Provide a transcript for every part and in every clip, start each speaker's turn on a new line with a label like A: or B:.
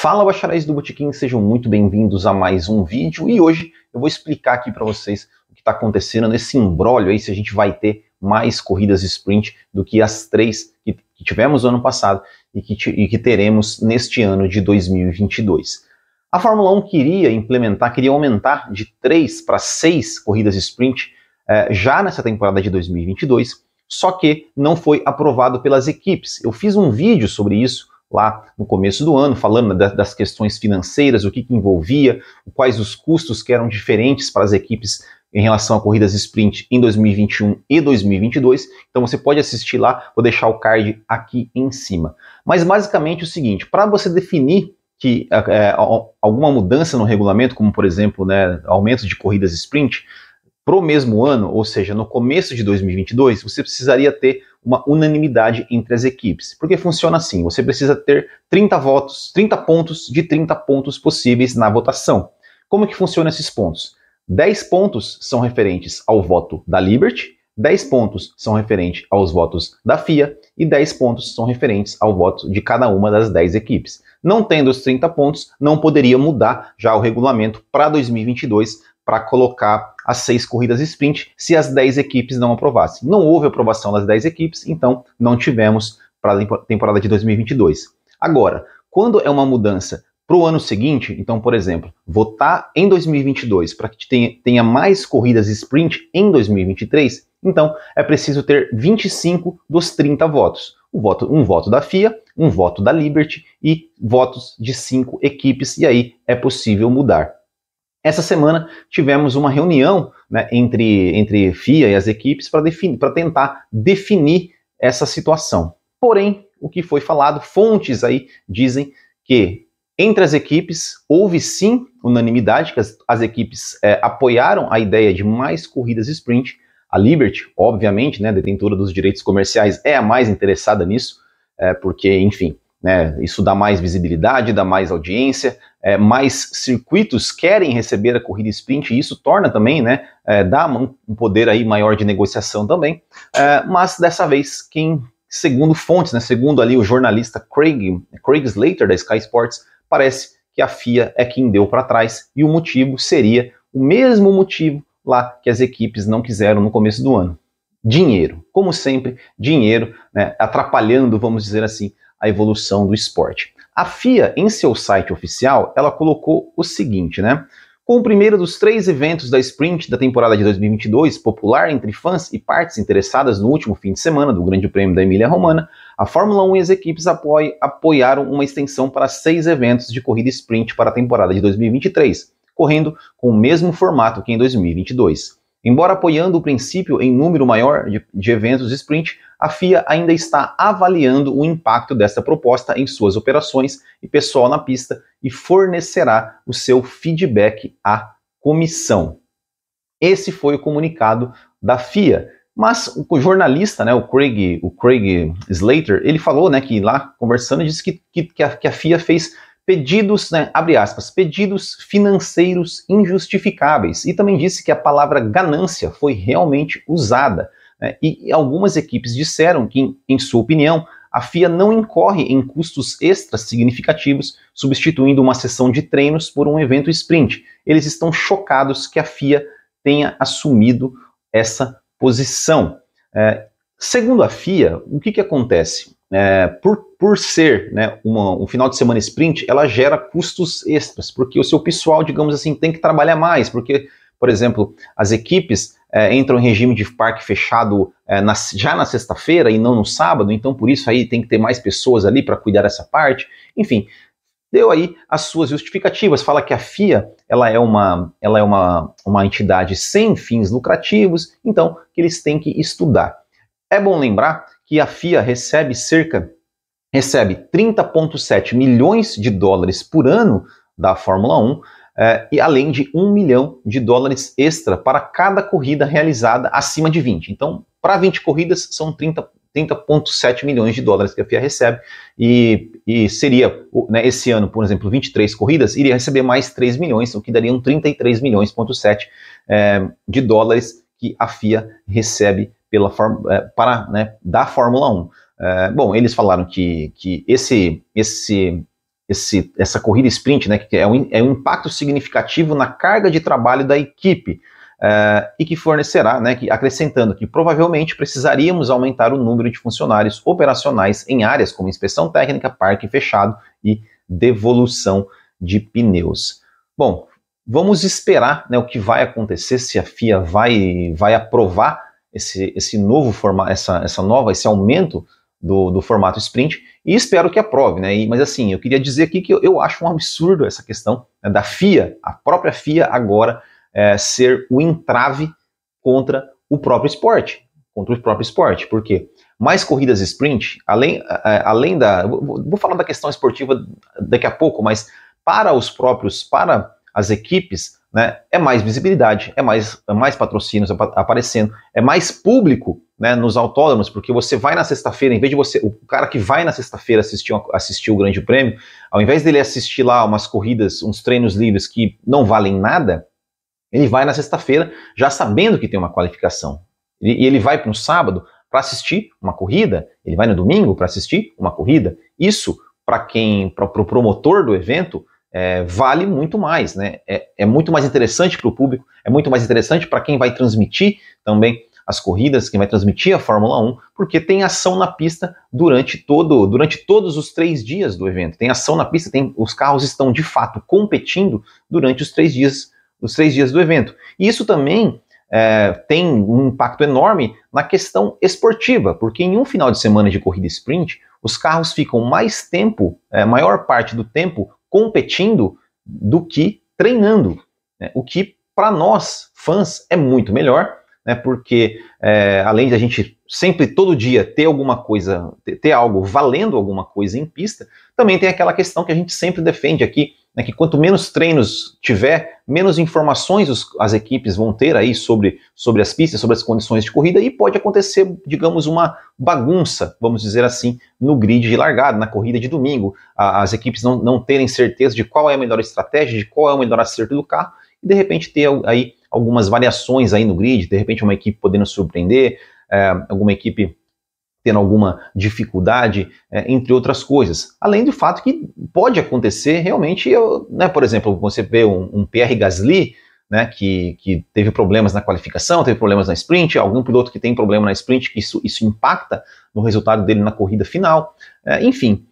A: Fala bacharéis do Botequim, sejam muito bem-vindos a mais um vídeo e hoje eu vou explicar aqui para vocês o que está acontecendo nesse embrólio aí, se a gente vai ter mais corridas sprint do que as três que, que tivemos no ano passado e que, e que teremos neste ano de 2022. A Fórmula 1 queria implementar, queria aumentar de três para seis corridas sprint eh, já nessa temporada de 2022, só que não foi aprovado pelas equipes. Eu fiz um vídeo sobre isso lá no começo do ano, falando das questões financeiras, o que, que envolvia, quais os custos que eram diferentes para as equipes em relação a corridas sprint em 2021 e 2022. Então você pode assistir lá, vou deixar o card aqui em cima. Mas basicamente é o seguinte: para você definir que é, é alguma mudança no regulamento, como por exemplo, né, aumento de corridas sprint, para o mesmo ano, ou seja, no começo de 2022, você precisaria ter uma unanimidade entre as equipes. Porque funciona assim: você precisa ter 30 votos, 30 pontos de 30 pontos possíveis na votação. Como que funcionam esses pontos? 10 pontos são referentes ao voto da Liberty, 10 pontos são referentes aos votos da FIA e 10 pontos são referentes ao voto de cada uma das 10 equipes. Não tendo os 30 pontos, não poderia mudar já o regulamento para 2022 para colocar as seis corridas sprint se as 10 equipes não aprovassem. Não houve aprovação das 10 equipes, então não tivemos para a temporada de 2022. Agora, quando é uma mudança para o ano seguinte, então, por exemplo, votar em 2022 para que tenha, tenha mais corridas sprint em 2023, então é preciso ter 25 dos 30 votos. Um voto, um voto da FIA, um voto da Liberty e votos de cinco equipes, e aí é possível mudar. Essa semana tivemos uma reunião né, entre, entre FIA e as equipes para tentar definir essa situação. Porém, o que foi falado, fontes aí dizem que entre as equipes houve sim unanimidade, que as, as equipes é, apoiaram a ideia de mais corridas sprint. A Liberty, obviamente, né, detentora dos direitos comerciais, é a mais interessada nisso, é, porque, enfim, né? Isso dá mais visibilidade, dá mais audiência, é, mais circuitos querem receber a corrida sprint e isso torna também, né, é, dá um, um, poder aí maior de negociação também. É, mas dessa vez, quem, segundo fontes, né, segundo ali o jornalista Craig, Craig Slater da Sky Sports, parece que a FIA é quem deu para trás e o motivo seria o mesmo motivo lá que as equipes não quiseram no começo do ano. Dinheiro, como sempre, dinheiro, né, atrapalhando, vamos dizer assim, a evolução do esporte. A FIA, em seu site oficial, ela colocou o seguinte, né? Com o primeiro dos três eventos da sprint da temporada de 2022, popular entre fãs e partes interessadas no último fim de semana do Grande Prêmio da Emília-Romana, a Fórmula 1 e as equipes apoio, apoiaram uma extensão para seis eventos de corrida sprint para a temporada de 2023, correndo com o mesmo formato que em 2022. Embora apoiando o princípio em número maior de, de, eventos sprint, a FIA ainda está avaliando o impacto desta proposta em suas operações e pessoal na pista e fornecerá o seu feedback à comissão. Esse foi o comunicado da FIA. Mas o jornalista, né, o Craig, o Craig Slater, ele falou, né, que lá conversando disse que, que, a, que a FIA fez pedidos, né, abre aspas, pedidos financeiros injustificáveis. E também disse que a palavra ganância foi realmente usada. Né, e algumas equipes disseram que, em, sua opinião, a FIA não incorre em custos extras significativos substituindo uma sessão de treinos por um evento sprint. Eles estão chocados que a FIA tenha assumido essa posição. É, segundo a FIA, o que, que acontece? é, por, por ser né, uma, um final de semana sprint, ela gera custos extras, porque o seu pessoal, digamos assim, tem que trabalhar mais, porque, por exemplo, as equipes é, entram em regime de parque fechado é, na, já na sexta-feira e não no sábado, então por isso aí tem que ter mais pessoas ali para cuidar dessa parte. Enfim, deu aí as suas justificativas. Fala que a FIA ela é uma, ela é uma, uma entidade sem fins lucrativos, então que eles têm que estudar. É bom lembrar que a FIA recebe cerca recebe 30,7 milhões de dólares por ano da Fórmula 1 eh, e além de 1 milhão de dólares extra para cada corrida realizada acima de 20. Então, para 20 corridas são 30 30,7 milhões de dólares que a FIA recebe, e, e seria, né, esse ano, por exemplo, 23 corridas, iria receber mais 3 milhões, o que dariam 33 milhões,7 eh, de dólares que a FIA recebe pela é, para né, da Fórmula 1. É, bom, eles falaram que, que esse, esse, esse, essa corrida sprint, né, que é um, é um impacto significativo na carga de trabalho da equipe. Uh, e que fornecerá, né, que, acrescentando que provavelmente precisaríamos aumentar o número de funcionários operacionais em áreas como inspeção técnica, parque fechado e devolução de pneus. Bom, vamos esperar né, o que vai acontecer, se a FIA vai, vai aprovar esse, esse novo formato, essa, essa nova, esse aumento do, do formato sprint, e espero que aprove, né? E, mas assim, eu queria dizer aqui que eu, eu acho um absurdo essa questão né, da FIA, a própria FIA agora é, ser o entrave contra o próprio esporte, contra o próprio esporte. Por quê? Mais corridas sprint, além, além da. Vou falar da questão esportiva daqui a pouco, mas para os próprios, para as equipes, né, é mais visibilidade, é mais, é mais patrocínios aparecendo, é mais público né, nos autódromos, porque você vai na sexta-feira, em vez de você, o cara que vai na sexta-feira assistir, assistir o Grande Prêmio, ao invés dele assistir lá umas corridas, uns treinos livres que não valem nada, ele vai na sexta-feira já sabendo que tem uma qualificação. E ele vai para um sábado para assistir uma corrida, ele vai no domingo para assistir uma corrida. Isso, para quem, para o pro promotor do evento, é, vale muito mais, né? É, é muito mais interessante para o público, é muito mais interessante para quem vai transmitir também as corridas, quem vai transmitir a Fórmula 1, porque tem ação na pista durante todo, durante todos os três dias do evento. Tem ação na pista, tem, os carros estão de fato competindo durante os três dias os três dias do evento. E isso também é, tem um impacto enorme na questão esportiva, porque em um final de semana de corrida sprint, os carros ficam mais tempo, é, maior parte do tempo, competindo do que treinando. Né? O que, para nós, fãs, é muito melhor, né? porque é, além de a gente sempre, todo dia, ter alguma coisa, ter, algo valendo alguma coisa em pista, também tem aquela questão que a gente sempre defende aqui né, que quanto menos treinos tiver, menos informações os, as equipes vão ter aí sobre, sobre as pistas, sobre as condições de corrida, e pode acontecer, digamos, uma bagunça, vamos dizer assim, no grid de largada, na corrida de domingo. A, as equipes não, não terem certeza de qual é a melhor estratégia, de qual é o melhor acerto do carro, e de repente ter aí algumas variações aí no grid, de repente uma equipe podendo surpreender, é, alguma equipe tendo alguma dificuldade, é, entre outras coisas. Além do fato que pode acontecer realmente, eu, né, por exemplo, você vê um, um Pierre Gasly, né, que, que teve problemas na qualificação, teve problemas na sprint, algum piloto que tem problema na sprint, que isso, isso impacta no resultado dele na corrida final. É, enfim,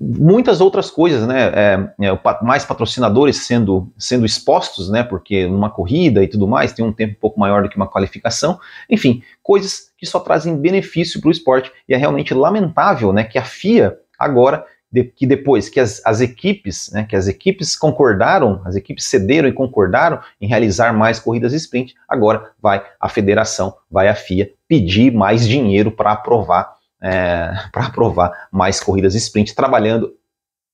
A: muitas outras coisas, né? É, é, mais patrocinadores sendo, sendo expostos, né? Porque numa corrida e tudo mais tem um tempo um pouco maior do que uma qualificação. Enfim, coisas que só trazem benefício para o esporte. E é realmente lamentável, né? Que a FIA agora de, que depois que as, as, equipes, né, que as equipes concordaram, as equipes cederam e concordaram em realizar mais corridas sprint, agora vai a federação, vai a FIA pedir mais dinheiro para aprovar é, para aprovar mais corridas sprint, trabalhando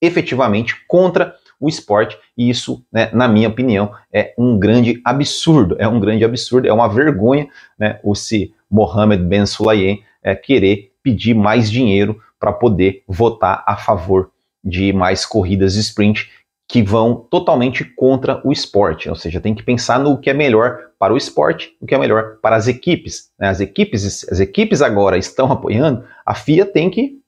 A: efetivamente contra o esporte, e isso, né, na minha opinião, é um grande absurdo, é um grande absurdo, é uma vergonha né, o se Mohamed Ben Sulayem é, querer pedir mais dinheiro para poder votar a favor de mais corridas sprint que vão totalmente contra o esporte, ou seja, tem que pensar no que é melhor para o esporte, o que é melhor para as equipes. Né? As equipes, as equipes agora estão apoiando, a FIA tem que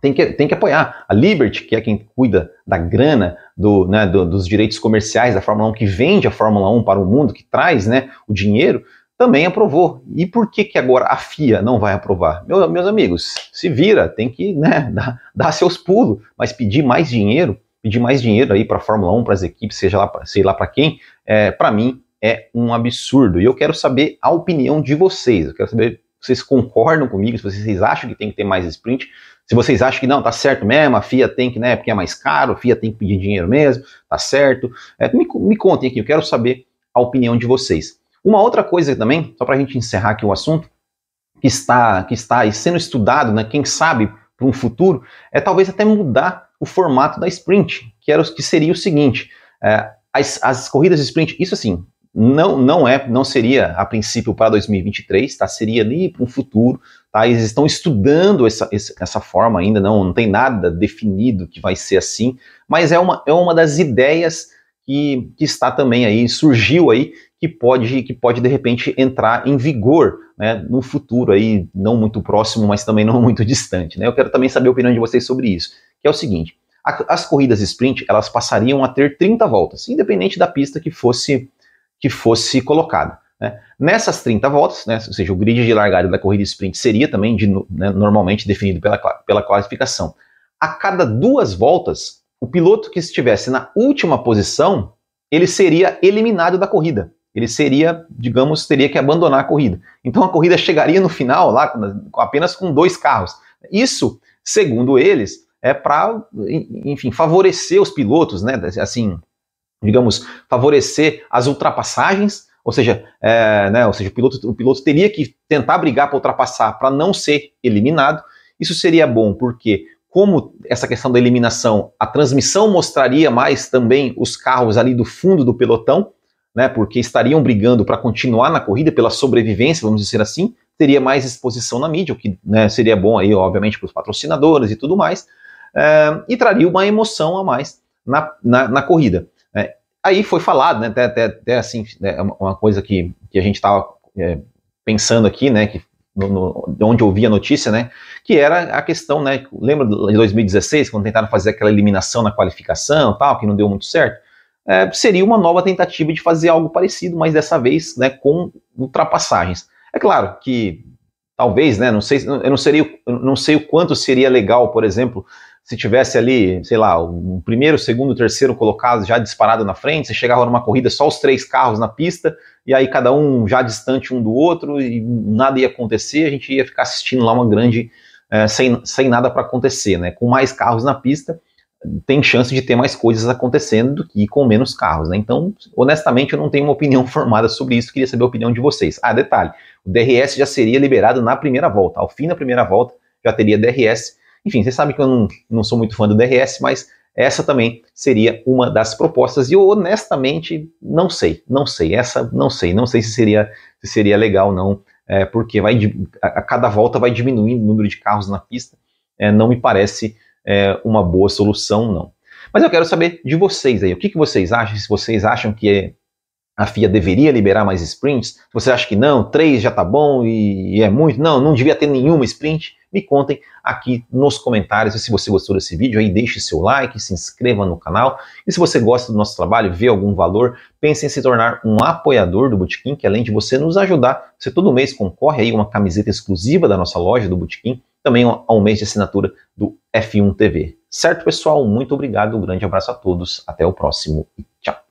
A: tem que, tem que apoiar. A Liberty, que é quem cuida da grana, do, né, do, dos direitos comerciais da Fórmula 1, que vende a Fórmula 1 para o mundo, que traz né, o dinheiro, também aprovou. E por que, que agora a FIA não vai aprovar? Meu, meus amigos, se vira, tem que né, dar, dar seus pulos, mas pedir mais dinheiro pedir mais dinheiro aí para a Fórmula 1, para as equipes, seja lá, sei lá para quem, é, para mim é um absurdo. E eu quero saber a opinião de vocês. Eu quero saber se vocês concordam comigo, se vocês acham que tem que ter mais sprint, se vocês acham que não, tá certo mesmo, a FIA tem que, né, porque é mais caro, a FIA tem que pedir dinheiro mesmo, tá certo. É, me, me contem aqui, eu quero saber a opinião de vocês. Uma outra coisa também, só para a gente encerrar aqui o assunto, que está, que está sendo estudado, né, quem sabe para um futuro, é talvez até mudar o formato da sprint, que, era, que seria o seguinte: é, as, as corridas de sprint, isso assim, não, não é, não seria a princípio para 2023, tá? Seria ali para um futuro, tá? Eles estão estudando essa, essa forma ainda, não, não tem nada definido que vai ser assim, mas é uma, é uma das ideias que, que está também aí, surgiu aí, que pode, que pode de repente entrar em vigor né, no futuro aí, não muito próximo, mas também não muito distante. Né? Eu quero também saber a opinião de vocês sobre isso, que é o seguinte: as corridas sprint elas passariam a ter 30 voltas, independente da pista que fosse que fosse colocada. Né? Nessas 30 voltas, né, ou seja, o grid de largada da corrida sprint seria também de, né, normalmente definido pela, pela classificação. A cada duas voltas, o piloto que estivesse na última posição, ele seria eliminado da corrida. Ele seria, digamos, teria que abandonar a corrida. Então a corrida chegaria no final lá apenas com dois carros. Isso, segundo eles, é para, enfim, favorecer os pilotos, né? Assim, digamos, favorecer as ultrapassagens, ou seja, é, né, ou seja, o piloto, o piloto teria que tentar brigar para ultrapassar para não ser eliminado. Isso seria bom porque, como essa questão da eliminação, a transmissão mostraria mais também os carros ali do fundo do pelotão, né, porque estariam brigando para continuar na corrida pela sobrevivência, vamos dizer assim, teria mais exposição na mídia, o que né, seria bom aí, obviamente, para os patrocinadores e tudo mais é, e traria uma emoção a mais na, na, na corrida. É, aí foi falado, né, até, até, até assim, né, uma coisa que, que a gente estava é, pensando aqui, né, que no, no, onde eu vi a notícia, né, que era a questão, né, lembra de 2016, quando tentaram fazer aquela eliminação na qualificação, tal, que não deu muito certo, é, seria uma nova tentativa de fazer algo parecido, mas dessa vez, né, com ultrapassagens. É claro que talvez, né, não sei, eu não seria, eu não sei o quanto seria legal, por exemplo, se tivesse ali, sei lá, um primeiro, segundo, terceiro colocado já disparado na frente, você chegava numa corrida só os três carros na pista, e aí cada um já distante um do outro, e nada ia acontecer, a gente ia ficar assistindo lá uma grande, é, sem, sem nada para acontecer, né? Com mais carros na pista, tem chance de ter mais coisas acontecendo do que com menos carros, né? Então, honestamente, eu não tenho uma opinião formada sobre isso, queria saber a opinião de vocês. Ah, detalhe, o DRS já seria liberado na primeira volta, ao fim da primeira volta já teria DRS, enfim, vocês sabem que eu não, não sou muito fã do DRS, mas essa também seria uma das propostas. E eu honestamente não sei, não sei, essa não sei, não sei se seria, se seria legal não, é, porque vai, a, a, cada volta vai diminuindo o número de carros na pista. É, não me parece é, uma boa solução, não. Mas eu quero saber de vocês aí, o que, que vocês acham, se vocês acham que é a FIA deveria liberar mais sprints? Você acha que não, três já tá bom e, é muito? Não, não devia ter nenhuma sprint? Me contem aqui nos comentários. E se você gostou desse vídeo, aí deixe seu like, se inscreva no canal. E se você gosta do nosso trabalho, vê algum valor, pense em se tornar um apoiador do Botequim, que além de você nos ajudar, você todo mês concorre aí uma camiseta exclusiva da nossa loja do Botequim, também a um mês de assinatura do F1 TV. Certo, pessoal? Muito obrigado, um grande abraço a todos, até o próximo e tchau!